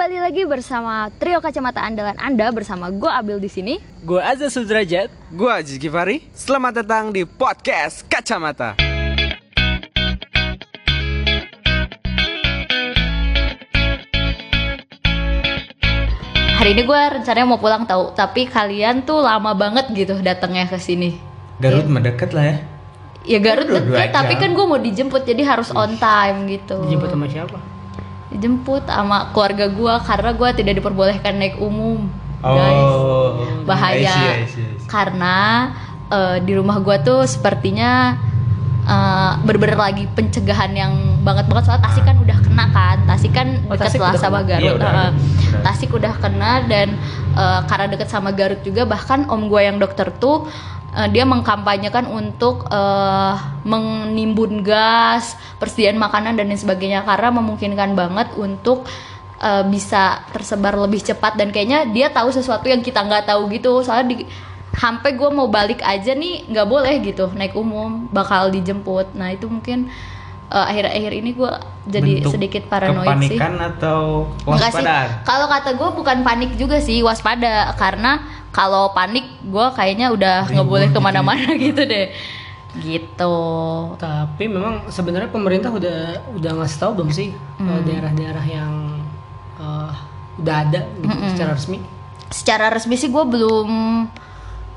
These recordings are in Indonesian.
Kembali lagi bersama trio kacamata andalan Anda bersama gue Abil di sini. Gue Azza Sudrajat. Gua Aziz Givari. Selamat datang di podcast Kacamata. Hari ini gue rencananya mau pulang tahu, tapi kalian tuh lama banget gitu datangnya ke sini. Garut mah deket lah ya. Ya Garut deket, tapi kan gue mau dijemput jadi harus on time gitu. Dijemput sama siapa? Dijemput sama keluarga gue karena gue tidak diperbolehkan naik umum. Guys. Oh, bahaya I see, I see, I see. karena eh, di rumah gua tuh sepertinya bener-bener lagi pencegahan yang banget banget soal Tasik kan udah kena kan Tasik kan Oh, dekat Tasik sama kena. Garut Iya, udah udah. Tasik udah kena dan eh, karena deket sama Garut juga bahkan om gua yang dokter tuh eh, dia mengkampanyekan untuk eh, menimbun gas persediaan makanan dan lain sebagainya karena memungkinkan banget untuk eh, bisa tersebar lebih cepat. Dan kayaknya dia tahu sesuatu yang kita nggak tahu gitu. Soalnya di sampai gue mau balik aja nih nggak boleh gitu naik umum bakal dijemput. Nah itu mungkin eh, akhir-akhir ini gue jadi Bentuk sedikit paranoid sih Kepanikan atau waspadaan? Kalau kata gue bukan panik juga sih, waspada karena kalau panik gue kayaknya udah nggak boleh gitu ke mana-mana gitu deh. Gitu. Tapi memang sebenarnya pemerintah udah udah ngasih tahu belum sih Hmm. eh, daerah-daerah yang eh, udah ada gitu secara resmi? Secara resmi sih gue belum.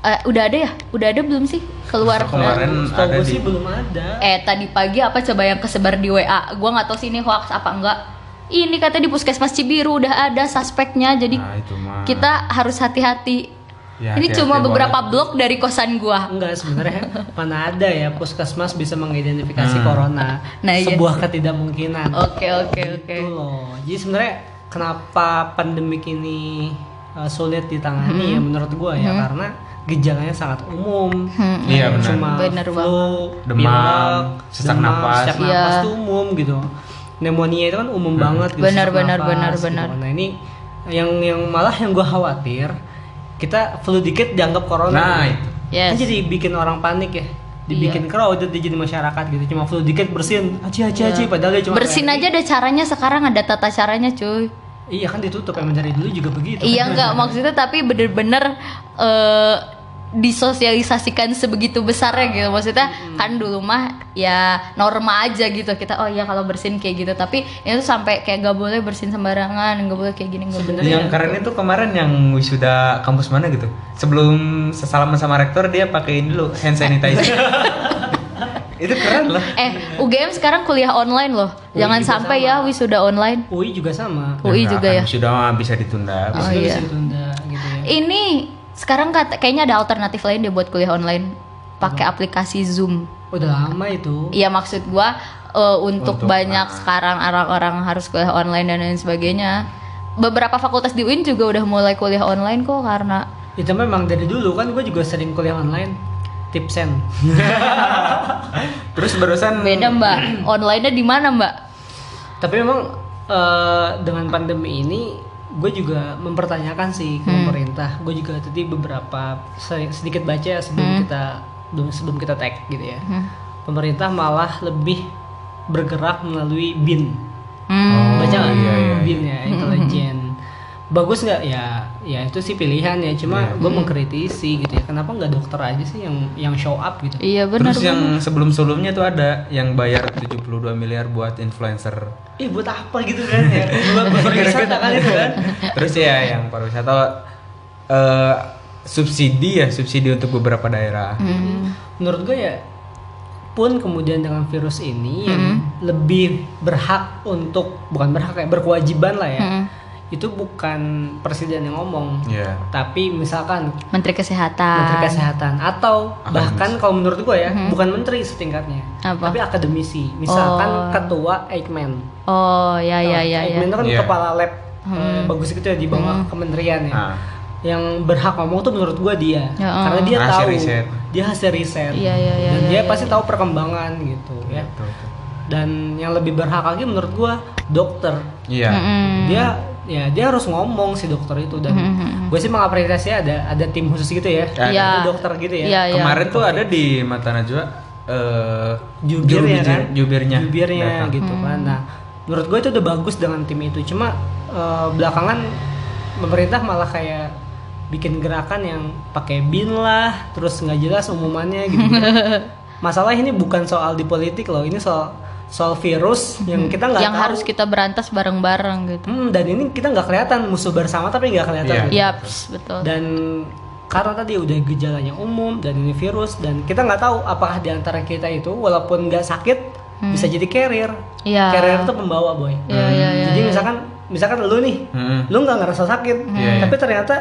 Eh, udah ada ya? Udah ada belum sih keluar? Kemarin Setahu ada di sih belum ada. Eh tadi pagi apa coba yang kesebar di WA? Gue nggak tahu sih ini hoax apa enggak. Ini katanya di puskesmas Cibiru udah ada suspeknya, jadi Nah, itu mah. kita harus hati-hati. Ya, ini hati-hati cuma banget. beberapa blok dari kosan gua. Enggak sebenarnya mana ada ya puskesmas bisa mengidentifikasi Hmm. corona. Nah, iya Sebuah ketidakmungkinan. Oke oke oke. Itu loh. Jadi sebenarnya kenapa pandemik ini uh, sulit ditangani ya menurut gua ya karena gejalanya sangat umum. Hmm, Iya, benar. Cuma Bener flu, Demam, pilek, sesak demam, napas. sesak Iya. napas itu umum gitu. Pneumonia itu kan umum banget gitu. Benar, benar, napas, benar, gitu. benar. Nah, ini yang yang malah yang gua khawatir kita flu dikit dianggap corona. Nah, gitu. itu. Yes. Kan jadi bikin orang panik ya. Dibikin crowded di jadi masyarakat gitu. Cuma flu dikit bersin, aci aci aci padahal dia cuma Bersin aja ada caranya sekarang ada tata caranya cuy. Iya kan ditutup emang dari dulu juga begitu. Iya enggak maksudnya tapi bener-bener eh, disosialisasikan sebegitu besarnya gitu maksudnya kan dulu mah ya norma aja gitu kita oh iya kalau bersin kayak gitu tapi itu sampai kayak gak boleh bersin sembarangan nggak boleh kayak gini nggak boleh Yang keren itu kemarin yang wisuda kampus mana gitu. Sebelum sesalaman sama rektor dia pakein dulu hand sanitizer. itu keren loh. eh UGM sekarang kuliah online loh jangan juga sampai sama. ya wisuda online UI juga sama. UI juga kan, ya Wisuda mah bisa ditunda. Oh, Bisa iya. ditunda gitu ya. ini sekarang kata, kayaknya ada alternatif lain deh buat kuliah online pakai aplikasi Zoom Udah lama itu. Iya maksud gua eh, untuk, Untuk, banyak nah. sekarang orang-orang harus kuliah online dan lain sebagainya. Beberapa fakultas di UIN juga udah mulai kuliah online kok karena Itu memang dari dulu kan gue juga sering kuliah online. Tipsen. Terus barusan beda mbak. Online-nya di mana mbak? Tapi memang eh, dengan pandemi ini gue juga mempertanyakan sih ke pemerintah. Gue juga tadi beberapa sedikit baca ya sebelum kita sebelum sebelum kita tag gitu ya. Pemerintah malah lebih bergerak melalui BIN. Hmm. Baca nggak? iya, iya. BIN ya, intelijen. Bagus nggak ya? Ya itu sih pilihan ya. Cuma gue mengkritisi gitu ya. Kenapa nggak dokter aja sih yang yang show up gitu? Iya benar. Terus yang sebelum-sebelumnya tuh ada yang bayar 72 miliar buat influencer. Ih buat apa gitu kan ya? Buat pariwisata kan itu kan? Terus ya yang pariwisata eh subsidi ya, subsidi untuk beberapa daerah. Hmm. menurut gue ya pun kemudian dengan virus ini yang lebih berhak untuk bukan berhak ya berkewajiban lah ya Hmm. Itu bukan presiden yang ngomong Iya. tapi misalkan Menteri Kesehatan. menteri kesehatan atau bahkan kalau menurut gue ya bukan menteri setingkatnya Apa? tapi akademisi misalkan Oh. ketua Eijkman Oh ya ya ya ya. Eijkman itu kan Iya. kepala lab eh, bagus gitu ya di bawah kementerian ya Ah. yang berhak ngomong tuh menurut gua dia Ya, karena oh. dia Hasil tahu riset. dia hasil riset Iya, iya, iya, dan iya, dia iya, pasti tahu perkembangan gitu ya Betul, betul. dan yang lebih berhak lagi menurut gua dokter Iya. Mm-mm. dia ya dia harus ngomong si dokter itu dan gue sih mengapresiasi ada ada tim khusus gitu ya. Ada. Iya. Ada dokter gitu ya. Iya, iya. Kemarin tuh ada di Mata Najwa eh jubir juru ya kan jubirnya jubirnya datang. gitu kan. Nah menurut gue itu udah bagus dengan tim itu. Cuma eh, belakangan pemerintah malah kayak bikin gerakan yang pakai bin lah terus nggak jelas umumannya gitu. Masalah ini bukan soal di politik loh ini soal soal virus yang kita nggak yang tahu harus kita berantas bareng-bareng gitu. Hmm, dan ini kita nggak kelihatan musuh bersama tapi nggak kelihatan Iya. gitu. Yaps, betul. dan karena tadi udah gejalanya umum dan ini virus dan kita nggak tahu apakah di antara kita itu walaupun nggak sakit bisa jadi carrier Iya. carrier itu pembawa boy Iya, iya, iya. jadi misalkan misalkan lu nih Mm-mm. lu nggak ngerasa sakit Iya, iya. tapi ternyata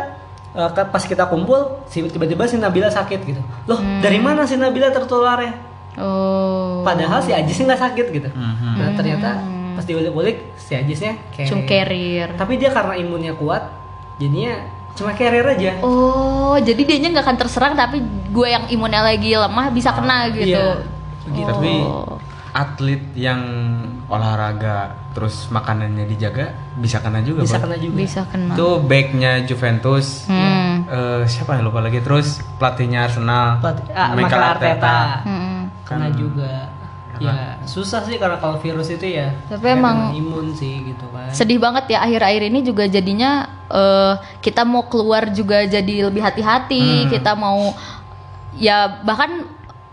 eh, pas kita kumpul si- tiba-tiba si Nabila sakit gitu loh dari mana si Nabila tertularnya Oh. padahal si Ajisnya nggak sakit gitu Mhm. nah ternyata pas diulik-ulik si Ajisnya Cum carrier. tapi dia karena imunnya kuat jadinya cuma carrier aja Oh, jadi dianya nggak akan terserang tapi gue yang imunnya lagi lemah bisa kena gitu. Iya, begitu. Tapi Oh. atlet yang olahraga terus makanannya dijaga bisa kena juga. bisa Bang. kena juga Bisa kena. Itu backnya Juventus. Hmm. eh, siapa yang lupa lagi terus pelatihnya Arsenal Pelatih- ah, Mikel Mikel Arteta. Hmm. Kena juga ya susah sih karena kalau virus itu ya. Tapi emang- imun sih gitu kan. Sedih banget ya akhir-akhir ini juga jadinya eh, kita mau keluar juga jadi lebih hati-hati, kita mau ya bahkan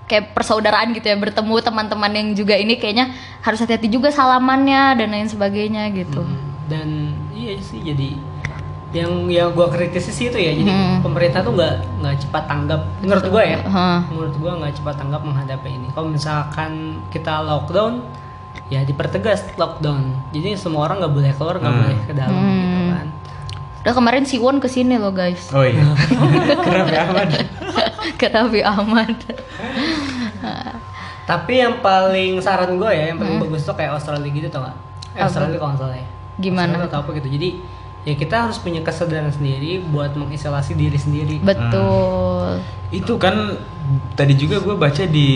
kayak persaudaraan gitu ya bertemu teman-teman yang juga ini kayaknya harus hati-hati juga salamannya dan lain sebagainya gitu. Hmm, dan iya sih jadi yang yang gua kritisi sih itu ya jadi Hmm. pemerintah tuh nggak nggak cepat tanggap menurut gua ya Hah. menurut gua nggak cepat tanggap menghadapi ini kalau misalkan kita lockdown ya dipertegas lockdown jadi semua orang nggak boleh keluar nggak Hmm. boleh ke dalam gitu kan Udah kemarin si Won ke sini loh guys, Oh iya. Kenapa aman? ke Raffi Ahmad. tapi yang paling saran gue ya yang paling Hmm. bagus tuh kayak Australia gitu tau gak? Eh? Australia kalau nggak salah ya Gimana? Australia atau apa gitu jadi ya kita harus punya kesadaran sendiri buat mengisolasi diri sendiri Betul. Itu kan tadi juga gue baca di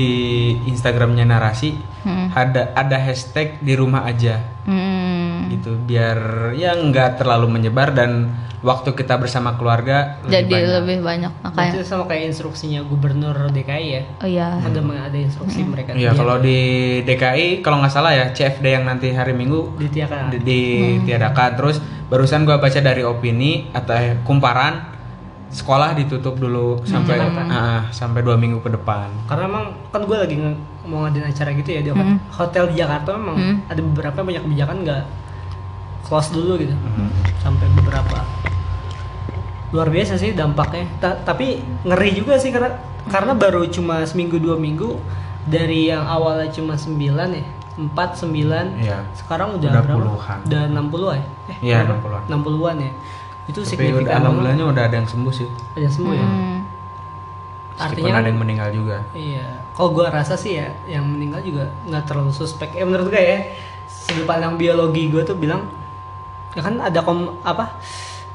Instagramnya narasi Hmm. ada ada hashtag di rumah aja Hmm. gitu biar ya nggak terlalu menyebar dan waktu kita bersama keluarga lebih Jadi banyak. lebih banyak makanya. Itu sama kayak instruksinya gubernur DKI ya Oh iya. ada ada instruksi mereka Iya Dia kalau di DKI kalau nggak salah ya CFD yang nanti hari Minggu ditiadakan di- ditiadakan terus barusan gua baca dari opini atau eh, kumparan sekolah ditutup dulu sampai ah, sampai dua minggu ke depan. Karena emang kan gue lagi nge- mau ngadain acara gitu ya di hot- Hmm. hotel di Jakarta memang ada beberapa banyak kebijakan nggak close dulu gitu. Sampai beberapa. Luar biasa sih dampaknya. Ta- tapi ngeri juga sih karena karena baru cuma seminggu dua minggu dari yang awalnya cuma 9 ya 4 9 Iya. sekarang udah, Udah berapa? puluhan. udah 60 ya? Eh Iya, berapa? 60-an. 60-an ya itu tapi udah signifikan alhamdulillahnya udah ada yang sembuh sih. Ada sembuh ya? Hmm. meskipun Artinya ada yang meninggal juga. Iya, kalau gua rasa sih ya yang meninggal juga nggak terlalu suspek. Eh menurut gue ya, sudut pandang biologi gue tuh bilang ya kan ada kom apa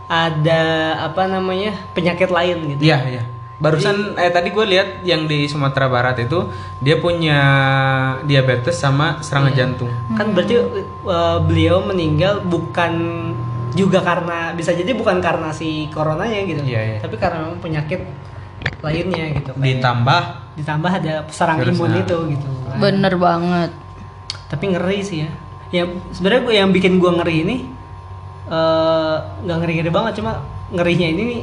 ada apa namanya penyakit lain gitu. iya iya. Barusan eh tadi gue lihat yang di Sumatera Barat itu dia punya diabetes sama serangan jantung. Kan berarti uh, beliau meninggal bukan juga karena bisa jadi bukan karena si coronanya gitu, Iya, iya. tapi karena memang penyakit lainnya gitu. Kayak ditambah ditambah ada serang imun itu gitu. kan. Bener banget. tapi ngeri sih ya ya sebenarnya gua- yang bikin gua ngeri ini eh, nggak ngeri ngeri banget cuma ngerinya ini nih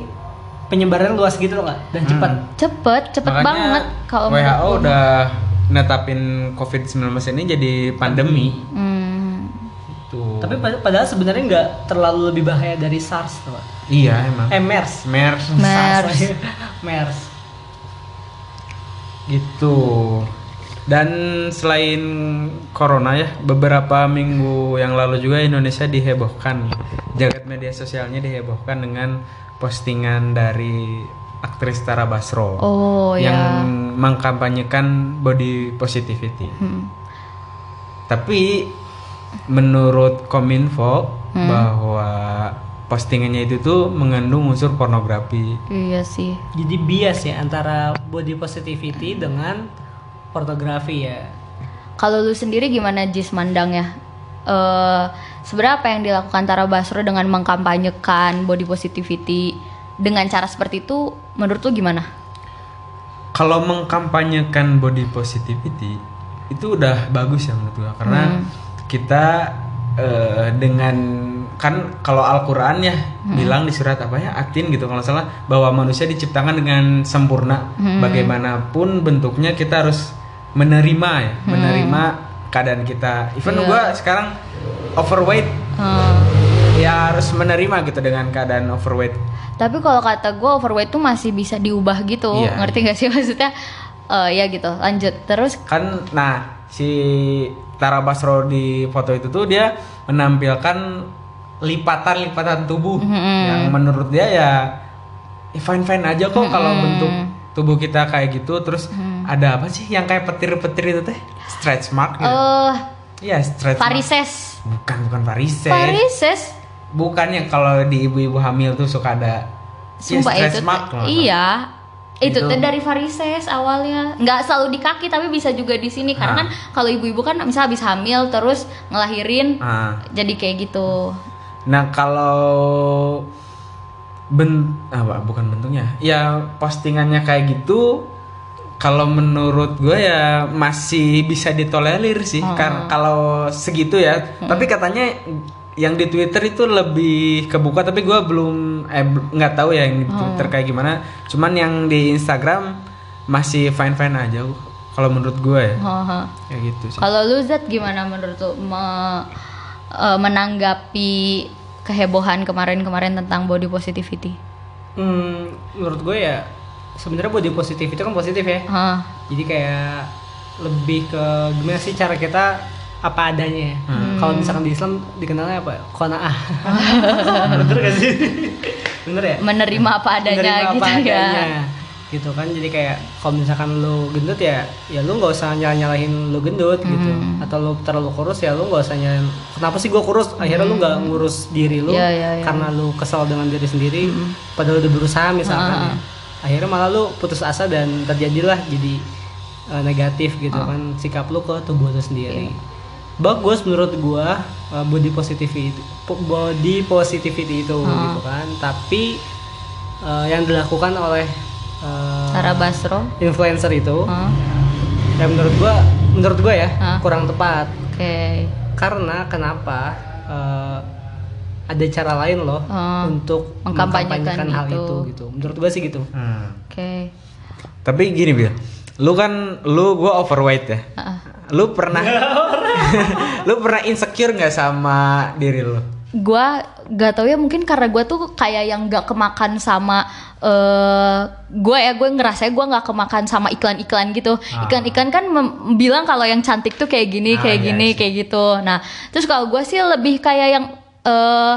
penyebaran luas gitu loh nggak dan cepat Cepet, cepet makanya banget kalau WHO udah netapin COVID-19 ini jadi pandemi Hmm. Tapi pad- padahal sebenarnya nggak terlalu lebih bahaya dari SARS tuh Pak. iya emang eh MERS MERS MERS. SARS. MERS gitu dan selain corona ya beberapa minggu yang lalu juga Indonesia dihebohkan jagat media sosialnya dihebohkan dengan postingan dari aktris Tara Basro Oh yang ya. mengkampanyekan body positivity Hmm. tapi menurut Kominfo Hmm. bahwa postingannya itu tuh mengandung unsur pornografi Iya sih. jadi bias ya antara body positivity dengan pornografi ya Kalau lu sendiri gimana Jis mandangnya? Eh sebenarnya apa yang dilakukan Tara Basro dengan mengkampanyekan body positivity dengan cara seperti itu menurut lu gimana? kalau mengkampanyekan body positivity itu udah bagus ya menurut gua karena Hmm. Kita eh, dengan kan kalau Al-Qur'an ya bilang di surat apa ya Atin gitu kalau salah bahwa manusia diciptakan dengan sempurna bagaimanapun bentuknya kita harus menerima ya menerima keadaan kita even Iya. gua sekarang overweight Hmm. ya harus menerima gitu dengan keadaan overweight Tapi kalau kata gue overweight tuh masih bisa diubah gitu, Iya. ngerti gak sih maksudnya? Eh ya gitu, lanjut terus. kan nah si Tara Basro di foto itu tuh dia menampilkan lipatan-lipatan tubuh yang menurut dia ya fine fine aja kok kalau bentuk tubuh kita kayak gitu terus ada apa sih yang kayak petir-petir itu teh stretch mark gitu. Eh Iya stretch mark. varises, Bukan bukan varises. varises, Bukan yang kalau di ibu-ibu hamil tuh suka ada ya, sumpah stretch itu, mark. iya. Itu Itu. dari varises awalnya, nggak selalu di kaki tapi bisa juga di sini karena Ah. kan kalau ibu-ibu kan misal habis hamil terus ngelahirin. Ah. jadi kayak gitu. Nah kalau ben apa bukan bentuknya ya postingannya kayak gitu kalau menurut gue ya masih bisa ditolerir sih karena kalau segitu ya tapi katanya yang di Twitter itu lebih kebuka tapi gue belum eh nggak tahu ya yang di Twitter kayak gimana cuman yang di Instagram masih fine fine aja kalau menurut gue ya Haha. kayak gitu sih Kalau lu Zat gimana menurut lu me- eh, menanggapi kehebohan kemarin-kemarin tentang body positivity? Hmm, menurut gue ya sebenarnya body positif itu kan positif ya. Hah. Jadi kayak lebih ke gimana sih cara kita apa adanya ya. Kalau misalkan di Islam dikenalnya apa? Qanaah. Bener gak sih? Bener ya? Menerima apa adanya Menerima gitu apa ya. adanya. gitu kan jadi kayak kalau misalkan lu gendut ya ya lu nggak usah nyala nyalahin lu gendut gitu Hmm. atau lu terlalu kurus ya lu nggak usah nyalahin kenapa sih gua kurus akhirnya lu nggak ngurus diri lu Hmm. Iya, iya, iya. karena lu kesal dengan diri sendiri padahal udah berusaha misalkan ya. akhirnya malah lu putus asa dan terjadilah jadi eh, negatif gitu kan sikap lu ke tubuh lu sendiri bagus menurut gua eh, body positivity itu body positivity itu gitu kan tapi eh, yang dilakukan oleh eh, Tara Basro. influencer itu Hah? ya menurut gua menurut gua ya Hah? kurang tepat Oke. karena kenapa eh, ada cara lain loh Ah, untuk mengkampanyekan mengkampanyekan hal itu. itu gitu menurut gua sih gitu Hmm. Oke. Tapi gini Bil, lu kan lu gua overweight ya. Ah. Lu pernah lu pernah insecure nggak sama diri lu? Gua gak tau ya mungkin karena gua tuh kayak yang gak kemakan sama eh gue ya gue ngerasa gue nggak kemakan sama iklan-iklan gitu iklan-iklan kan mem- bilang kalau yang cantik tuh kayak gini Ah, kayak iya gini sih. kayak gitu nah terus kalau gue sih lebih kayak yang eh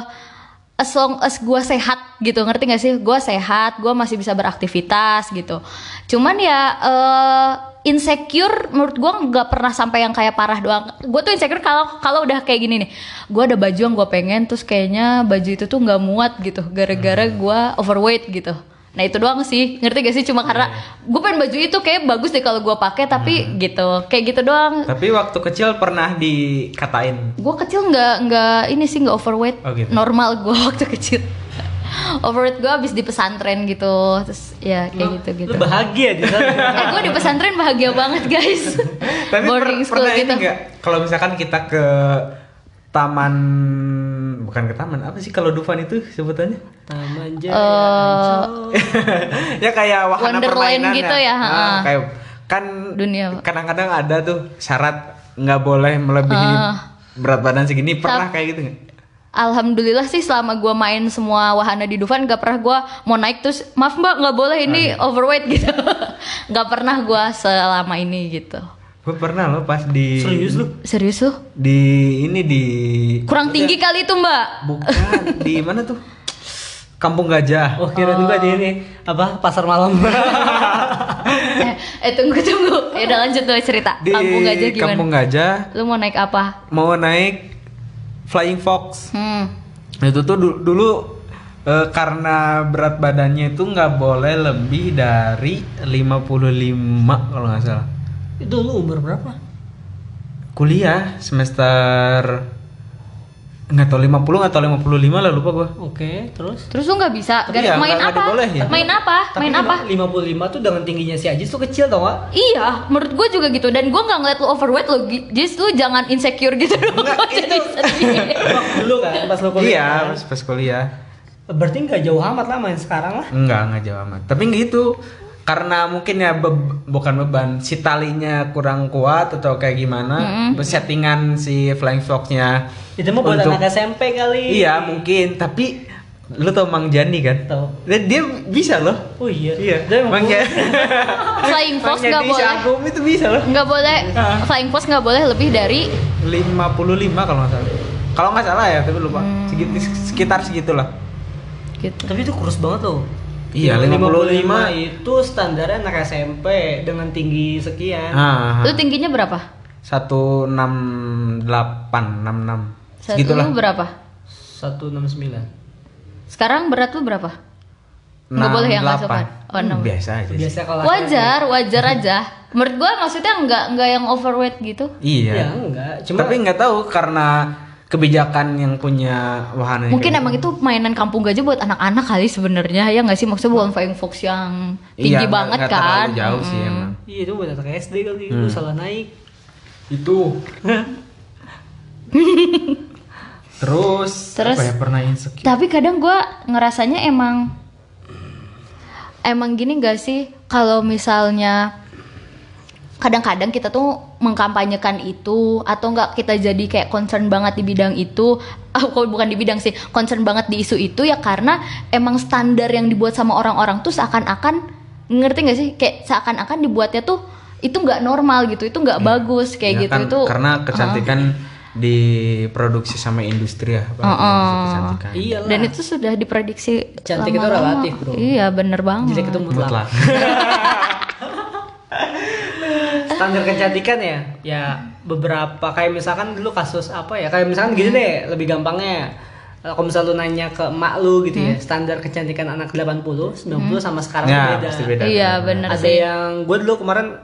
as long as gue sehat gitu ngerti gak sih gue sehat gue masih bisa beraktivitas gitu cuman ya eh insecure menurut gue nggak pernah sampai yang kayak parah doang. Gue tuh insecure kalau kalau udah kayak gini nih. Gue ada baju yang gue pengen terus kayaknya baju itu tuh nggak muat gitu. Gara-gara gue overweight gitu. Nah itu doang sih. Ngerti gak sih? Cuma karena gue pengen baju itu kayak bagus deh kalau gue pakai tapi gitu. Kayak gitu doang. Tapi waktu kecil pernah dikatain. gue kecil nggak nggak ini sih nggak overweight. Oh, gitu. normal gue waktu kecil overweight gue abis di pesantren gitu terus ya kayak gitu gitu lu bahagia di sana eh gue di pesantren bahagia banget guys Tapi per- boarding school pernah gitu ini nggak? Kalau misalkan kita ke taman bukan ke taman apa sih kalau Dufan itu sebutannya? taman jaya Eh, ya kayak wahana Wonderland permainan gitu ya, Ah, ha. kayak kan Dunia. kadang-kadang ada tuh syarat nggak boleh melebihi Ah. berat badan segini pernah kayak gitu nggak? Alhamdulillah sih selama gue main semua wahana di Dufan gak pernah gue mau naik terus maaf mbak nggak boleh ini overweight gitu. Nggak pernah gue selama ini gitu. Gue pernah loh pas di serius lu? Serius lu? Di ini di kurang tinggi kali itu mbak. Bukan di mana tuh? Kampung Gajah. oh kira gua di ini apa pasar malam. Eh, eh tunggu tunggu. Ya udah lanjut tuh cerita. Di kampung gajah gimana? Kampung Gajah. Lu mau naik apa? Mau naik Flying Fox. hmm Itu tuh du- dulu eh, karena berat badannya itu nggak boleh lebih dari 55 kalau nggak salah. itu lu umur berapa Kuliah semester nggak tahu 50 nggak tahu 55 lah lupa gua Oke, terus? Terus lu nggak bisa Tapi Gak- ya, main apa? dibolehin. Main apa? Tapi main lima- apa? 55 tuh dengan tingginya si Ajis tuh kecil tau gak? Iya, menurut gue juga gitu. Dan gue nggak ngeliat lu overweight lo, just lu jangan insecure gitu dong. Nggak, Jadi sedih. dulu kan pas lo kuliah. iya kan? pas, pas kuliah Berarti nggak jauh amat lah main sekarang lah. enggak enggak jauh amat tapi gitu karena mungkin ya be- bukan beban si talinya kurang kuat atau kayak gimana settingan si flying foxnya Itu mah buat anak SMP kali. iya mungkin tapi lu tau Mang Jani kan Tahu. Dan dia bisa loh Oh iya. iya Dia Mang. Jani Flying Fox nggak boleh. Syahgum itu bisa loh Nggak boleh. Ah. Flying Fox nggak boleh lebih dari 55 kalau nggak salah kalau nggak salah ya tapi lupa Hmm. Segitu, sekitar segitulah gitu. Tapi itu kurus banget loh. Iya, 55 55 itu standarnya anak SMP dengan tinggi sekian. ah Lu tingginya berapa? satu enam delapan enam enam Satu segitulah lu berapa? 169. Sekarang berat lu berapa? Nggak boleh yang nggak 68. sopan. Oh, Hmm, enam. biasa aja sih. Biasa kalau Wajar, wajar aja. Menurut gua maksudnya nggak nggak yang overweight gitu. Ya iya enggak, cuma tapi nggak tahu karena kebijakan yang punya wahana Mungkin emang itu mainan kampung gajah buat anak-anak kali sebenarnya ya nggak sih maksudnya bukan Flying Fox yang tinggi banget kan. jauh sih Mm-mm. emang Iya itu buat anak SD kali, lu salah naik. itu terus Terus? apa ya pernah insecure Tapi kadang gua ngerasanya emang emang gini gak sih kalau misalnya kadang-kadang kita tuh mengkampanyekan itu atau enggak kita jadi kayak concern banget di bidang itu? Ah kok bukan di bidang sih concern banget di isu itu ya karena emang standar yang dibuat sama orang-orang tuh seakan-akan ngerti gak sih? Kayak seakan-akan dibuatnya tuh itu nggak normal gitu itu nggak bagus kayak Ya gitu kan, itu karena kecantikan diproduksi sama industri ya Iya lah. dan itu sudah diprediksi Cantik itu lama-lama. relatif, bro. iya bener banget. Jelek itu mutlak. Standar kecantikan ya, ya beberapa kayak misalkan dulu kasus apa ya, kayak misalkan gini deh, lebih gampangnya. Kalau misal lu nanya ke emak lu gitu ya, standar kecantikan anak 80, 90 sama sekarang ya beda. pasti beda iya bener Ada sih yang gue dulu kemarin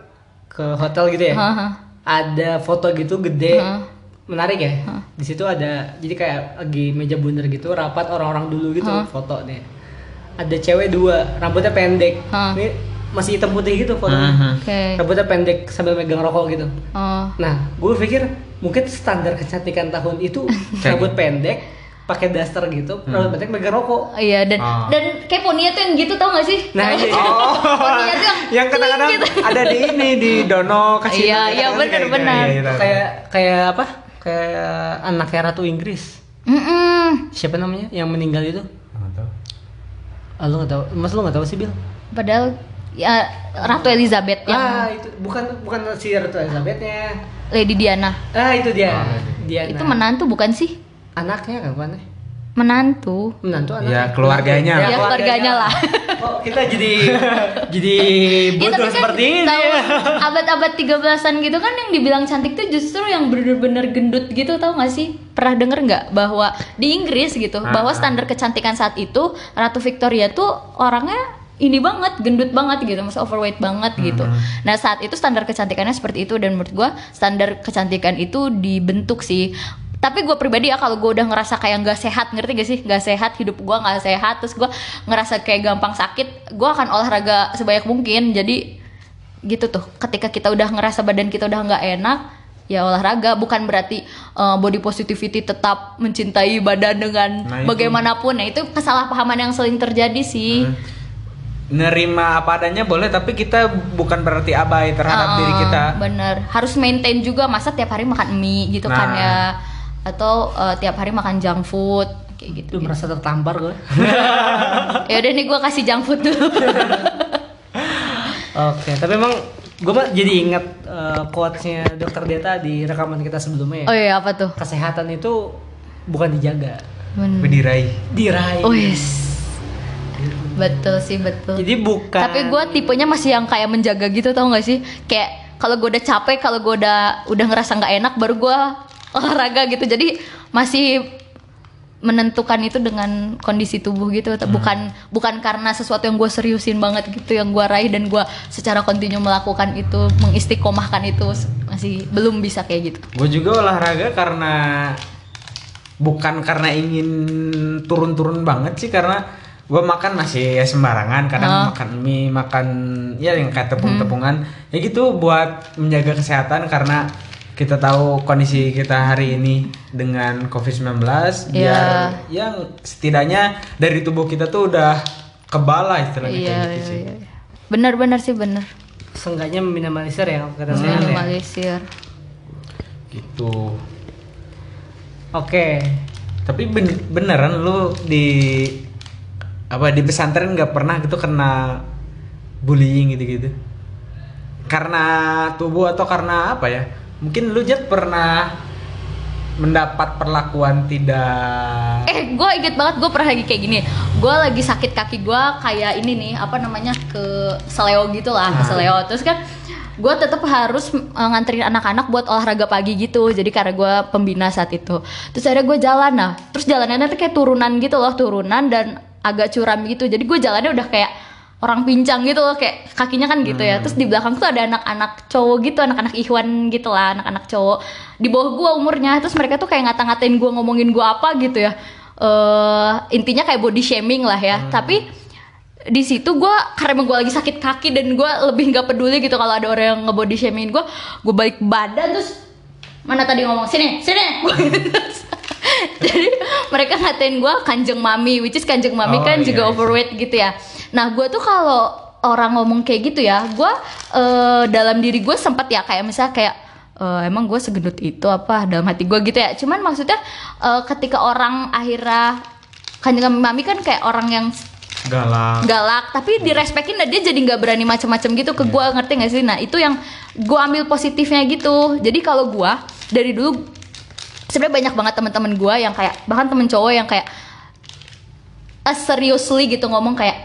ke hotel gitu ya. Haha. Ada foto gitu gede. Hah. Menarik ya. Di situ ada jadi kayak lagi meja bundar gitu, rapat orang-orang dulu gitu foto nih. Ada cewek dua, rambutnya pendek. Hah. Ini masih hitam putih gitu fotonya. Mhm. oke Rambutnya pendek sambil megang rokok gitu. oh Nah, gue pikir mungkin standar kecantikan tahun itu rambut pendek, pakai daster gitu, rambut pendek megang rokok. iya dan Ah. dan kayak Ponia tuh yang gitu tau gak sih Nah, iya. Oh, Ponia tuh yang yang kadang-kadang gitu. ada di ini di Dono kasih Iya, iya, bener, bener. kayak kayak apa? Kayak anaknya Ratu Inggris. Mm-mm. Siapa namanya yang meninggal itu? Ah, lu nggak tahu? Mas lu nggak tahu sih, Bil? padahal ya Ratu Elizabeth yang Ah, itu bukan bukan si Ratu Elizabethnya. Lady Diana Ah, itu dia. dia itu menantu bukan sih anaknya kapan menantu Menantu anak. Ya, keluarganya. Ya, keluarganya lah. Oh, kita jadi jadi Ya, bodoh tapi kan seperti ini. tahu ya. abad-abad 13-an gitu kan yang dibilang cantik tuh justru yang bener-bener gendut gitu tau gak sih? Pernah denger nggak bahwa di Inggris gitu bahwa standar kecantikan saat itu Ratu Victoria tuh orangnya ini banget gendut banget gitu, maksudnya overweight banget gitu. Nah saat itu standar kecantikannya seperti itu dan menurut gua standar kecantikan itu dibentuk sih. Tapi gue pribadi ya kalau gue udah ngerasa kayak nggak sehat ngerti gak sih? Nggak sehat hidup gue nggak sehat terus gue ngerasa kayak gampang sakit gue akan olahraga sebanyak mungkin. Jadi gitu tuh. Ketika kita udah ngerasa badan kita udah nggak enak ya olahraga. Bukan berarti uh, body positivity tetap mencintai badan dengan Nah, itu. bagaimanapun. Nah itu kesalahpahaman yang sering terjadi sih nerima apa adanya boleh tapi kita bukan berarti abai terhadap Uh, diri kita bener harus maintain juga masa tiap hari makan mie gitu kan Nah. ya atau uh, tiap hari makan junk food kayak gitu, Tuh merasa tertampar gue. ya udah nih gue kasih junk food dulu Oke, tapi emang gue mah jadi ingat eh, quotes-nya dokter Deta di rekaman kita sebelumnya ya. oh iya apa tuh Kesehatan itu bukan dijaga, Bener. berdiraih diraih. Oh yes. Betul sih betul. Jadi bukan. Tapi gue tipenya masih yang kayak menjaga gitu tau gak sih? Kayak kalau gue udah capek, kalau gue udah udah ngerasa nggak enak, baru gue olahraga gitu. Jadi masih menentukan itu dengan kondisi tubuh gitu. Bukan bukan karena sesuatu yang gue seriusin banget gitu, yang gue raih dan gue secara kontinu melakukan itu, mengistiqomahkan itu masih belum bisa kayak gitu. gue juga olahraga karena bukan karena ingin turun-turun banget sih karena gue makan masih ya sembarangan kadang Oh. makan mie makan ya yang kayak tepung-tepungan ya gitu buat menjaga kesehatan karena kita tahu kondisi kita hari ini dengan COVID-19 biar Iya. yang setidaknya dari tubuh kita tuh udah kebal lah istilahnya Iya, kayak gitu iya, sih. iya. Benar-benar sih benar. Seenggaknya meminimalisir ya kata sehat ya. Minimalisir. Gitu. Oke. Tapi ben- beneran lu di apa di pesantren nggak pernah gitu kena bullying gitu-gitu? Karena tubuh atau karena apa ya? Mungkin lu jet pernah mendapat perlakuan tidak Eh, gue inget banget gue pernah lagi kayak gini. Gue lagi sakit kaki gue kayak ini nih, apa namanya ke seleo gitu lah, ke Ah. seleo. Terus kan gue tetap harus eh, nganterin anak-anak buat olahraga pagi gitu. Jadi karena gue pembina saat itu. Terus akhirnya gue jalan nah. Terus jalanannya tuh kayak turunan gitu loh, turunan dan agak curam gitu. Jadi gue jalannya udah kayak orang pincang gitu loh kayak kakinya kan gitu ya. Terus di belakang tuh ada anak-anak cowok gitu anak-anak ikhwan gitu lah anak-anak cowok. Di bawah gua umurnya terus mereka tuh kayak ngata-ngatain gua ngomongin gua apa gitu ya. Eh intinya kayak body shaming lah ya. Tapi di situ gua karena gue lagi sakit kaki dan gua lebih nggak peduli gitu kalau ada orang yang nge-body shaming gue gue balik badan terus mana tadi ngomong sini sini jadi mereka ngatain gue kanjeng mami which is kanjeng mami Oh, kan iya, juga iya. overweight gitu ya. Nah gue tuh kalau orang ngomong kayak gitu ya gue eh, dalam diri gue sempat ya kayak misalnya kayak eh, emang gue segendut itu apa dalam hati gue gitu ya. Cuman maksudnya eh, ketika orang akhirnya kanjeng mami kan kayak orang yang galak. galak tapi direspekin dan dia jadi nggak berani macam-macam gitu ke gue ngerti gak sih? Nah itu yang gue ambil positifnya gitu. Jadi kalau gue dari dulu sebenarnya banyak banget teman-teman gue yang kayak bahkan temen cowok yang kayak eh, seriously gitu ngomong kayak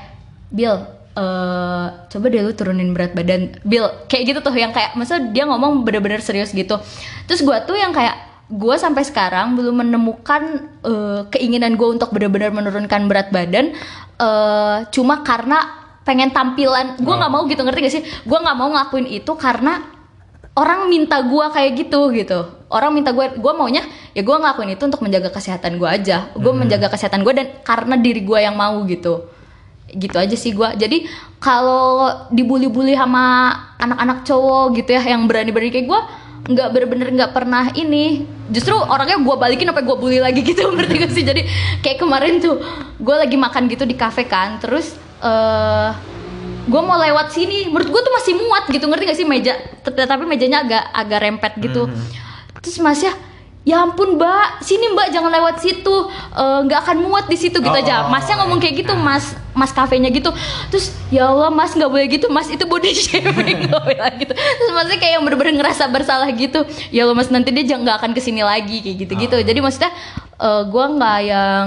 Bill eh coba deh lu turunin berat badan. Bill kayak gitu tuh yang kayak maksudnya dia ngomong bener-bener serius gitu. Terus gue tuh yang kayak gue sampai sekarang belum menemukan eh, keinginan gue untuk bener-bener menurunkan berat badan eh, cuma karena pengen tampilan. Gue nggak mau gitu ngerti gak sih? Gue nggak mau ngelakuin itu karena orang minta gue kayak gitu gitu. Orang minta gue gue maunya ya gue ngelakuin itu untuk menjaga kesehatan gue aja. Gue menjaga kesehatan gue dan karena diri gue yang mau gitu. Gitu aja sih gue jadi kalau dibully-bully sama anak-anak cowok gitu ya yang berani-berani kayak gue nggak bener-bener nggak pernah ini. Justru orangnya gue balikin apa gue bully lagi gitu ngerti gak sih? Jadi kayak kemarin tuh gue lagi makan gitu di kafe kan. Terus eh gue mau lewat sini. Menurut gue tuh masih muat gitu. Ngerti gak sih meja? Tapi mejanya agak agak rempet gitu. Terus masnya ya ampun mbak. Sini mbak. Jangan lewat situ. Eh, nggak akan muat di situ gitu Oh, aja. masnya ngomong kayak gitu nah. mas mas kafenya gitu. Terus ya Allah mas nggak boleh gitu. Mas itu body shaming. Bilang gitu. Terus masnya kayak yang bener-bener ngerasa bersalah gitu. Ya Allah mas nanti dia nggak akan ke sini lagi kayak gitu gitu jadi maksudnya eh, gua nggak yang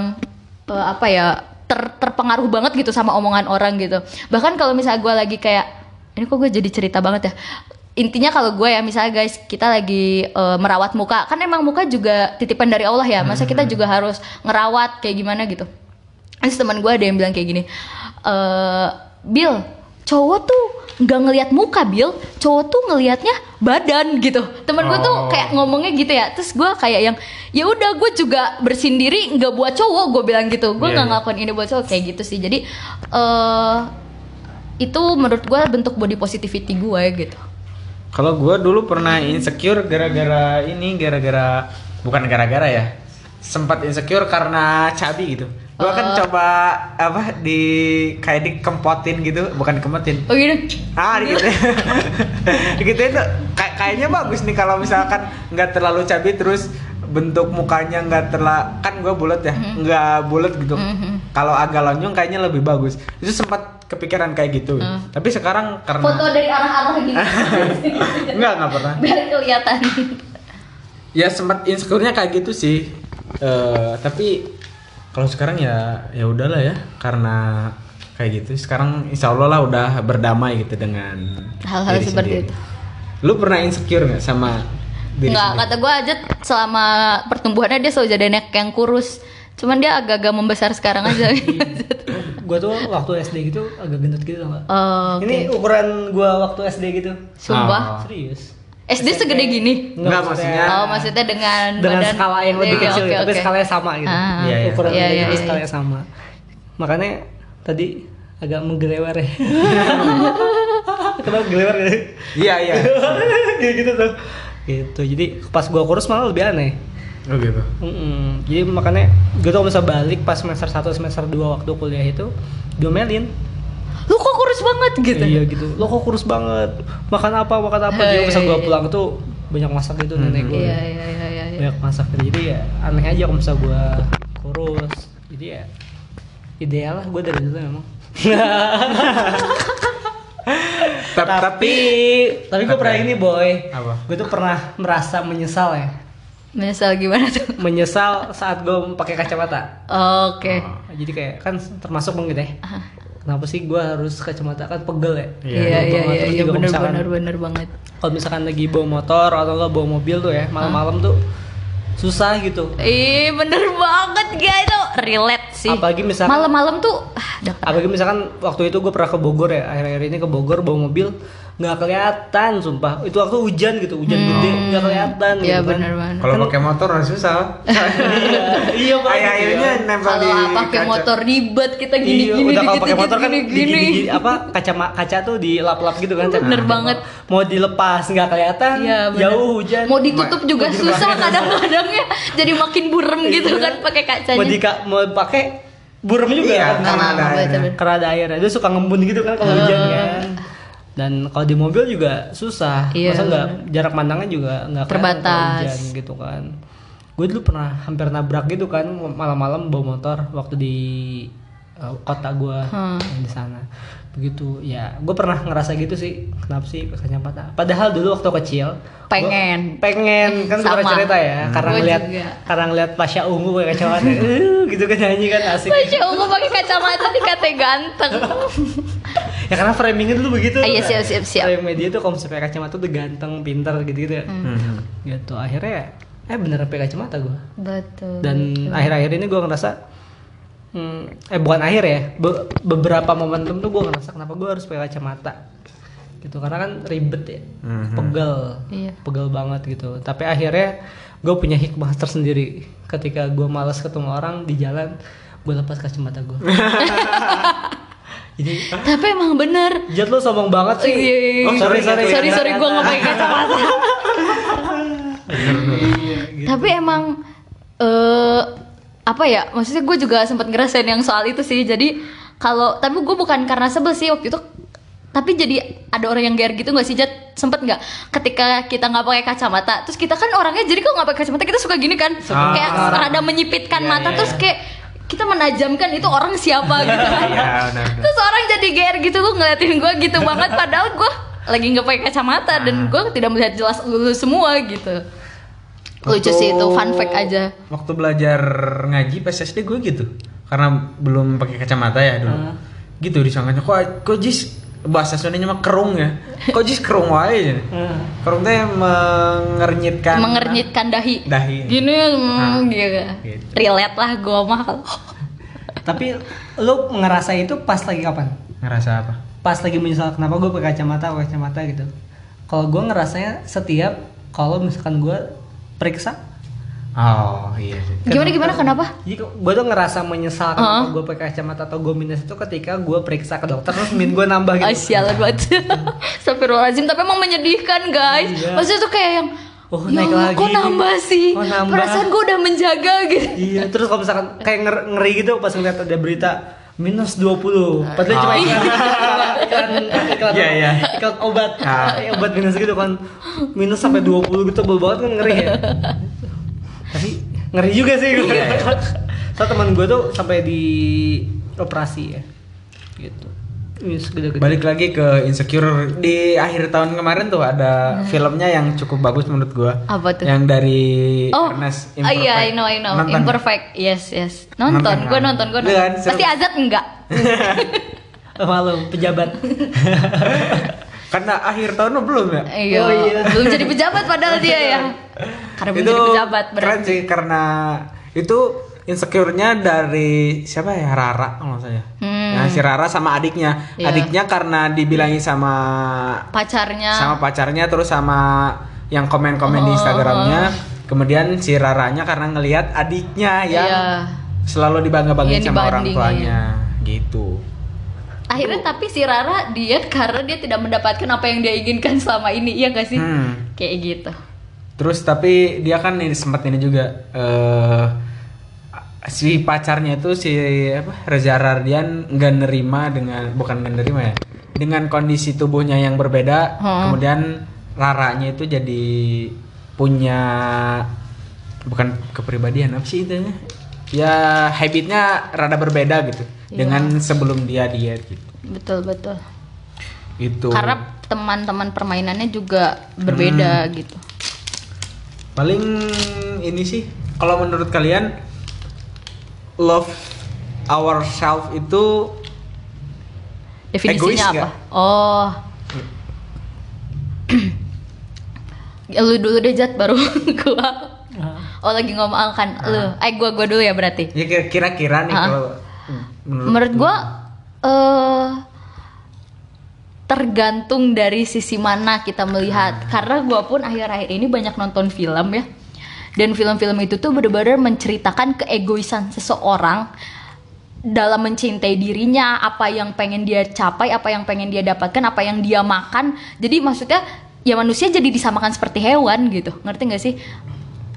eh, apa ya ter- terpengaruh banget gitu sama omongan orang gitu. Bahkan kalau misalnya gue lagi kayak ini kok gue jadi cerita banget ya? Intinya kalau gue ya misalnya guys kita lagi eh, merawat muka kan emang muka juga titipan dari Allah ya. Masa kita juga harus ngerawat kayak gimana gitu. Terus teman gue ada yang bilang kayak gini eh Bill cowok tuh nggak ngelihat muka Bill cowok tuh ngelihatnya badan gitu teman gue tuh Oh. kayak ngomongnya gitu ya terus gue kayak yang ya udah gue juga bersihin diri nggak buat cowok gue bilang gitu gue Iya, nggak iya. ngelakuin ini buat cowok kayak gitu sih jadi eh itu menurut gue bentuk body positivity gue gitu Kalau gue dulu pernah insecure gara-gara ini, gara-gara bukan gara-gara ya, sempat insecure karena cabi gitu. Gue kan coba apa di kayak dikempotin gitu, bukan dikempotin. oh gitu Ah, gitu. gitu itu kayak kayaknya bagus nih kalau misalkan nggak terlalu cabi terus bentuk mukanya nggak terlalu kan gue bulat ya nggak bulat gitu. Kalau agak lonjong kayaknya lebih bagus. Itu sempat kepikiran kayak gitu. Tapi sekarang karena foto dari arah-arah gitu. Enggak, enggak pernah. biar kelihatan. Ya sempat insecure-nya kayak gitu sih. Eh, tapi kalau sekarang ya ya udahlah ya karena kayak gitu. Sekarang insya Allah lah udah berdamai gitu dengan Hal-hal diri seperti sendiri. itu. Lu pernah insecure nggak sama diri Nggak, sendiri? kata gue aja selama pertumbuhannya dia selalu jadi anak yang kurus cuman dia agak-agak membesar sekarang aja Gue tuh waktu SD gitu agak gendut gitu tau nggak? Oh, oke Ini ukuran gue waktu SD gitu. sumpah Oh. Serius. SD segede gini. Enggak, maksudnya- Oh, maksudnya dengan dengan badan- skala yang lebih Iya, kecil oke, tapi oke. skalanya sama gitu Ah, Iya, iya. ukuran Iya, iya, iya. skalanya sama makanya tadi agak menggelewer ya kenapa gelewer ya Iya iya. kayak gitu tuh gitu jadi pas gua kurus malah lebih aneh Oh gitu. Mm-mm. jadi makanya gue tuh bisa balik pas semester 1 semester 2 waktu kuliah itu diomelin Lu kok kurus banget gitu. iya gitu. Lo kok kurus banget. Makan apa makan apa. Jadi pas gue pulang tuh banyak masak gitu nenek gue Iya, iya, iya, iya. iya. banyak masak. Jadi ya aneh aja kalau misalnya gue kurus. Jadi ya ideal lah gue dari dulu emang Ta- tapi tapi gue pernah ini boy. Apa? gue tuh pernah merasa menyesal ya. Menyesal gimana tuh? menyesal saat gue pakai kacamata. Oke. jadi kayak kan termasuk bang gitu ya kenapa sih gue harus kacamata kan pegel ya Iya, iya, Gampang iya. Terus iya, juga kalau bener, misalkan- bener, bener banget. kalau misalkan lagi bawa motor atau enggak bawa mobil tuh ya malam-malam tuh susah gitu Ih, bener banget guys itu relate sih. Apalagi misalkan- malam-malam tuh ah, apalagi misalkan waktu itu gue pernah ke Bogor ya akhir-akhir ini ke Bogor bawa mobil nggak kelihatan sumpah itu waktu hujan gitu hujan gede nggak kelihatan Iya gitu kan. bener banget. Kalau pakai motor harus susah. iya Pak, gitu Akhirnya ya. nempel di Kalau pakai motor ribet kita gini iya, gini udah kalau pakai motor kan gini di, gini. gini- apa kaca kaca tuh dilap-lap gitu kan Bener Nah, banget. mau dilepas nggak kelihatan Iya, bener. jauh hujan Mau ditutup juga susah kadang-kadang ya. Jadi makin burem gitu kan pakai kacanya. mau dika mau pakai burem juga Iya, kan karena ada Ah, airnya. karena ada air dia suka ngembun gitu kan kalau hujan kan dan kalau di mobil juga susah Iya, masa nggak jarak pandangnya juga nggak Terbatas. hujan gitu kan gue dulu pernah hampir nabrak gitu kan malam-malam bawa motor waktu di uh, kota gue Hmm. yang di sana begitu ya gue pernah ngerasa gitu sih kenapa sih pakai kacamata padahal dulu waktu kecil gua Pengen. pengen kan Sama. pernah cerita ya karena Gua ngeliat juga. karena ngeliat Pasha Ungu pakai kacamata "Eh," gitu kan nyanyi kan asik Masya Allah pakai kacamata dikata ganteng. ya karena framingnya dulu begitu. Ah, iya, siap, siap, siap. frame media tuh kalau misalnya pakai kacamata tuh ganteng pintar gitu gitu ya Mhm. gitu. Akhirnya eh bener pakai kacamata gue Betul. dan akhir-akhir ini gue ngerasa hmm, eh bukan akhir ya be- beberapa momentum tuh gue ngerasa kenapa gue harus pakai kacamata. Gitu karena kan ribet ya Mhm. pegel. Iya. pegel banget gitu. Tapi akhirnya gue punya hikmah tersendiri. Ketika gue malas ketemu orang di jalan gue lepas kacamata gue jadi Tapi emang bener. Jat lo sombong banget sih. Iya, iya, iya. Oh, sorry, sorry. sorry, sorry, gue nggak pakai kacamata. Iya, gitu. Tapi emang eh apa ya? Maksudnya gue juga sempat ngerasain yang soal itu sih. Jadi kalau tapi gue bukan karena sebel sih waktu itu. Tapi jadi ada orang yang GR gitu nggak sih Jat? Sempet nggak? Ketika kita nggak pakai kacamata, terus kita kan orangnya jadi kalau nggak pakai kacamata kita suka gini kan, Ah. kayak rada menyipitkan Iya, mata, iya. terus kayak kita menajamkan itu orang siapa gitu kan. Benar. benar. Terus orang jadi GR gitu gue ngeliatin gue gitu banget padahal gue lagi nggak pakai kacamata dan gue tidak melihat jelas lu semua gitu. Lucu sih itu fun fact aja. Waktu belajar ngaji pas SD gue gitu. Karena belum pakai kacamata ya dulu. Ah. Gitu disangkanya kok kok jis bahasa Sundanya mah kerung ya. Kok jis kerung wae ya. Hmm. Kerung teh mengernyitkan Mengernyitkan dahi. dahi. Gini Nah. gitu. Gitu. Relate lah gue mah. Tapi lu ngerasa itu pas lagi kapan? Ngerasa apa? Pas lagi menyesal kenapa gue pakai kacamata, pakai kacamata gitu. Kalau gue ngerasanya setiap kalau misalkan gue periksa Oh iya sih. Gimana gimana kenapa? Jadi gue tuh ngerasa menyesal kenapa gue pakai kacamata atau gue minus itu ketika gue periksa ke dokter terus min gue nambah gitu. Ah, sialan banget. Astagfirullahaladzim tapi emang menyedihkan guys. Iya. Maksudnya tuh kayak yang Oh, ya naik Allah, lagi kok nambah sih? Oh, nambah. Perasaan gue udah menjaga gitu. Iya, terus kalau misalkan kayak nger- ngeri gitu pas ngeliat ada berita minus 20 Padahal cuma Oh. iklan iklan iklan, Iya, iya. iklan obat Ah. obat minus gitu kan minus sampai 20 gitu tebel banget kan ngeri ya tapi ngeri juga sih Iya. so teman gue tuh sampai di operasi ya gitu minus gede-gede Balik lagi ke Insecure di akhir tahun kemarin tuh ada filmnya yang cukup bagus menurut gua. Apa tuh? Yang dari Oh, Ernest oh iya, I know, I know. Nonton. Imperfect, yes, yes. Nonton, Nonton, gue kan? nonton, gue Iya, nonton. Pasti Azat enggak? Malu pejabat Karena akhir tahun belum ya? Iya, Oh, iya. belum jadi pejabat padahal dia ya. Karena belum itu jadi pejabat keren sih karena itu insecure-nya dari siapa ya Rara kalau nggak salah ya. Hmm. Nah, si Rara sama adiknya. Iya. Adiknya karena dibilangi sama Pacarnya. sama pacarnya terus sama yang komen-komen di Oh. Instagramnya kemudian si Raranya karena ngelihat adiknya yang Iya. selalu dibangga-banggain Iya, sama orang tuanya gitu Akhirnya tapi si Rara diet karena dia tidak mendapatkan apa yang dia inginkan selama ini, iya gak sih? Hmm. Kayak gitu. Terus tapi dia kan ini sempat ini juga eh si pacarnya itu si apa Reza Rardian nggak nerima dengan bukan nggak nerima ya dengan kondisi tubuhnya yang berbeda Hmm. kemudian Raranya itu jadi punya bukan kepribadian apa sih itu ya habitnya rada berbeda gitu. Dengan sebelum dia diet gitu Betul betul. itu Karena teman-teman permainannya juga berbeda Hmm. gitu. paling ini sih kalau menurut kalian love ourselves itu Definisinya Egois apa? nggak? Oh. Ya, lu dulu deh Jat baru gua. Oh lagi ngomong kan lu. Eh gua gua dulu ya berarti. ya kira- kira-kira nih Ah. kalau menurut, Menurut gua eh tergantung dari sisi mana kita melihat. Karena gua pun akhir-akhir ini banyak nonton film ya. Dan film-film itu tuh benar-benar menceritakan keegoisan seseorang dalam mencintai dirinya, apa yang pengen dia capai, apa yang pengen dia dapatkan, apa yang dia makan. Jadi maksudnya ya manusia jadi disamakan seperti hewan gitu. Ngerti gak sih?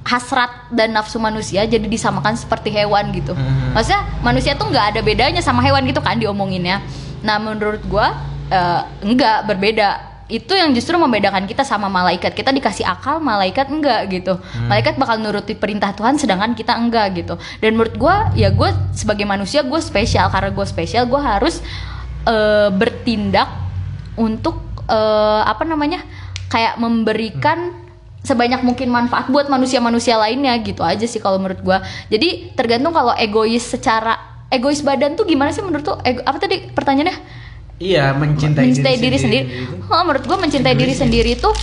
Hasrat dan nafsu manusia jadi disamakan seperti hewan gitu. Mhm. Maksudnya manusia tuh nggak ada bedanya sama hewan gitu kan diomonginnya. Nah menurut gua eh, enggak berbeda. Itu yang justru membedakan kita sama malaikat. Kita dikasih akal, malaikat enggak gitu. Malaikat bakal nuruti perintah Tuhan, sedangkan kita enggak gitu. Dan menurut gua ya gue sebagai manusia gue spesial karena gue spesial gue harus eh, bertindak untuk eh, apa namanya kayak memberikan sebanyak mungkin manfaat buat manusia-manusia lainnya gitu aja sih kalau menurut gua. Jadi tergantung kalau egois secara egois badan tuh gimana sih menurut tuh ego- apa tadi pertanyaannya? iya mencintai, mencintai diri, sendiri. itu. Oh, menurut gua mencintai diri sendiri tuh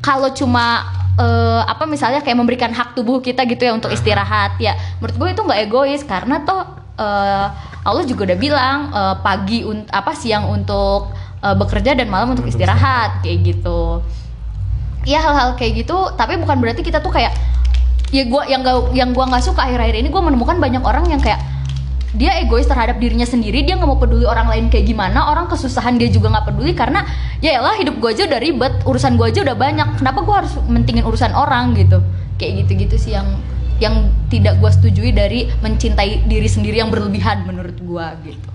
kalau cuma eh, apa misalnya kayak memberikan hak tubuh kita gitu ya untuk istirahat ya menurut gue itu nggak egois karena toh eh, Allah juga udah bilang eh, pagi un- apa siang untuk eh, bekerja dan malam untuk istirahat kayak gitu ya hal-hal kayak gitu tapi bukan berarti kita tuh kayak ya gua yang gak, yang gua nggak suka akhir-akhir ini gua menemukan banyak orang yang kayak dia egois terhadap dirinya sendiri dia nggak mau peduli orang lain kayak gimana orang kesusahan dia juga nggak peduli karena ya elah hidup gua aja udah ribet urusan gua aja udah banyak kenapa gua harus mentingin urusan orang gitu kayak gitu-gitu sih yang yang tidak gua setujui dari mencintai diri sendiri yang berlebihan menurut gua gitu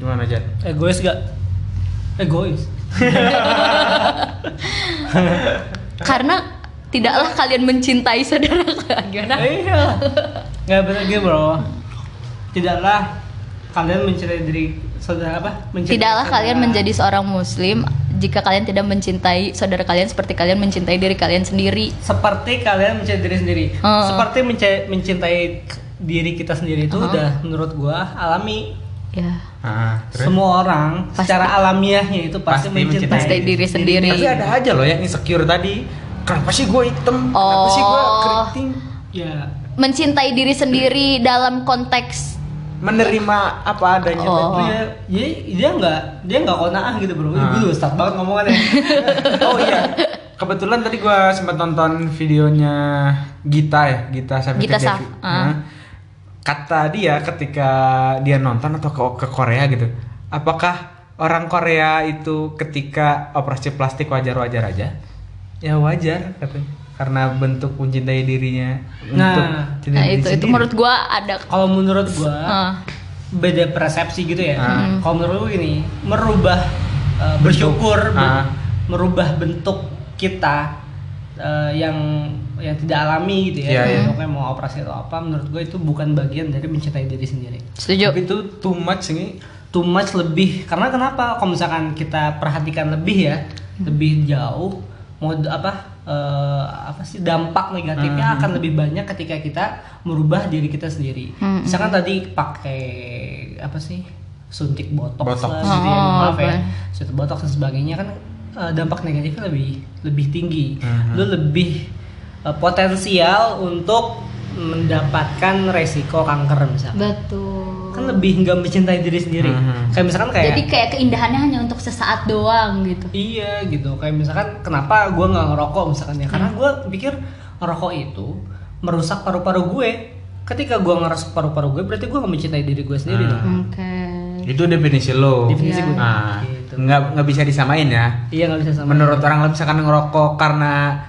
gimana Jan? Egois gak? Egois. karena tidaklah kalian mencintai saudara gimana Iya. Nggak benar gitu bro. Tidaklah kalian mencintai diri saudara apa? Mencintai Tidaklah saudara. kalian menjadi seorang muslim jika kalian tidak mencintai saudara kalian seperti kalian mencintai diri kalian sendiri. seperti kalian mencintai diri sendiri. Oh. Seperti mencintai, mencintai diri kita sendiri itu Oh. udah menurut gua alami. Ya. Ah, terus? Semua orang Pasti. secara alamiahnya itu pasti, Pasti mencintai, mencintai diri sendiri. tapi ada aja loh yang insecure tadi kenapa sih gue hitam kenapa sih gue Oh. keriting Ya, Mencintai diri sendiri dalam konteks menerima apa adanya Oh. tadi. dia, dia, dia nggak dia nggak kona'ah gitu bro. Ah. Gue start banget ngomongannya. oh iya kebetulan tadi gue sempat nonton videonya Gita ya Gita Savitri Gita Saf, Devi. ah. Nah, kata dia ketika dia nonton atau ke, ke Korea gitu apakah orang Korea itu ketika operasi plastik wajar-wajar aja ya wajar katanya karena bentuk mencintai dirinya Nah. untuk cintai nah diri itu itu sendiri. menurut gua ada Kalau menurut gua Ah. beda persepsi gitu ya. Ah. Kalau menurut gua gini, merubah uh, bersyukur, ber- Ah. merubah bentuk kita uh, yang yang tidak alami gitu ya. iya. Pokoknya mau operasi atau apa, menurut gua itu bukan bagian dari mencintai diri sendiri. setuju. tapi itu too much ini Too much lebih karena kenapa? Kalau misalkan kita perhatikan lebih ya, lebih jauh mau apa eh, apa sih dampak negatifnya akan lebih banyak ketika kita merubah diri kita sendiri. Hmm. Misalkan tadi pakai apa sih suntik botox, Botox. lah gitu ya, Oh, maaf ya, suntik botox dan sebagainya kan eh, dampak negatifnya lebih lebih tinggi. Mhm. Lu lebih eh, potensial untuk mendapatkan resiko kanker misalnya Betul. kan lebih nggak mencintai diri sendiri. Mhm. Kayak misalkan kayak Jadi kayak keindahannya hanya untuk sesaat doang gitu. Iya gitu kayak misalkan kenapa gue nggak ngerokok misalkan ya karena gue pikir ngerokok itu merusak paru-paru gue ketika gue ngerusak paru-paru gue berarti gue nggak mencintai diri gue sendiri Hmm. dong Oke. Itu definisi lo. definisi gue Nah, gitu. nggak nggak bisa disamain ya. iya nggak bisa sama Menurut orang lain misalkan ngerokok karena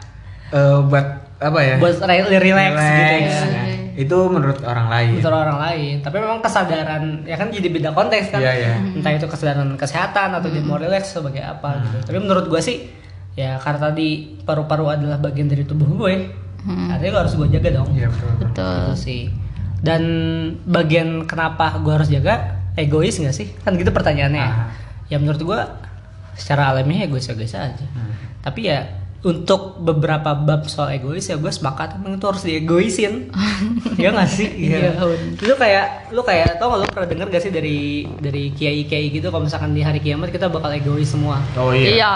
eh, buat apa ya? buat re- relax, gitu Relax, ya ya. Itu menurut orang lain. Menurut orang lain tapi memang kesadaran ya kan jadi beda konteks kan Iya, iya. entah itu kesadaran kesehatan atau dia mau relax sebagai apa gitu tapi menurut gue sih ya karena tadi paru-paru adalah bagian dari tubuh gue artinya harus gue jaga dong Iya betul. Betul. Gitu sih. Dan bagian kenapa gue harus jaga egois nggak sih? Kan gitu pertanyaannya. Ah. Ya menurut gue secara alamiah egois-egois aja. Tapi ya untuk beberapa bab soal egois ya gue sepakat emang itu harus diegoisin. ya nggak sih? Iya, Itu kayak lu kayak tau gak lu pernah denger gak sih dari dari kiai kiai gitu kalau misalkan di hari kiamat kita bakal egois semua. Oh iya. Iya.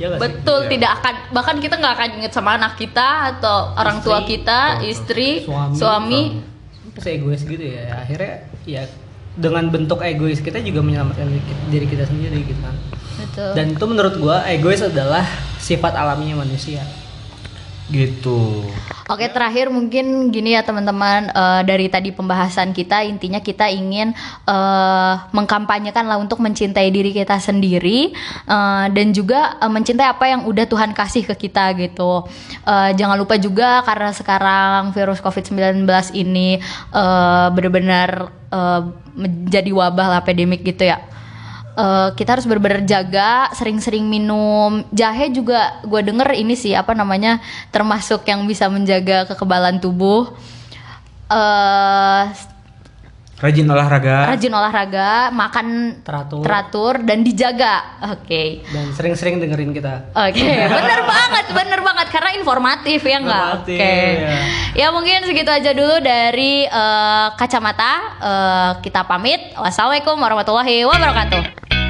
Ya nggak sih? Betul, Iya. tidak akan bahkan kita nggak akan inget sama anak kita atau orang tua Istri, kita, istri, suami, suami. Terus egois gitu ya. Akhirnya ya dengan bentuk egois kita juga menyelamatkan diri kita- diri kita sendiri gitu kan. Betul. Dan itu menurut gua egois adalah sifat alaminya manusia. Gitu. Oke terakhir mungkin gini ya teman-teman eh, dari tadi pembahasan kita intinya kita ingin eh, mengkampanyekan lah untuk mencintai diri kita sendiri eh, dan juga eh, mencintai apa yang udah Tuhan kasih ke kita gitu. Eh, jangan lupa juga karena sekarang virus COVID-19 ini eh, benar-benar eh, menjadi wabah lah epidemik gitu ya. Eh, kita harus benar-benar jaga, sering-sering minum jahe juga. Gue denger ini sih apa namanya termasuk yang bisa menjaga kekebalan tubuh. eh Rajin olahraga. rajin olahraga, makan Teratur. teratur dan dijaga. Oke. Dan sering-sering dengerin kita. Oke, bener banget, bener banget karena informatif ya nggak? Oke, Informatif, ya. ya mungkin segitu aja dulu dari eh, kacamata. Eh, kita pamit. Wassalamualaikum warahmatullahi wabarakatuh.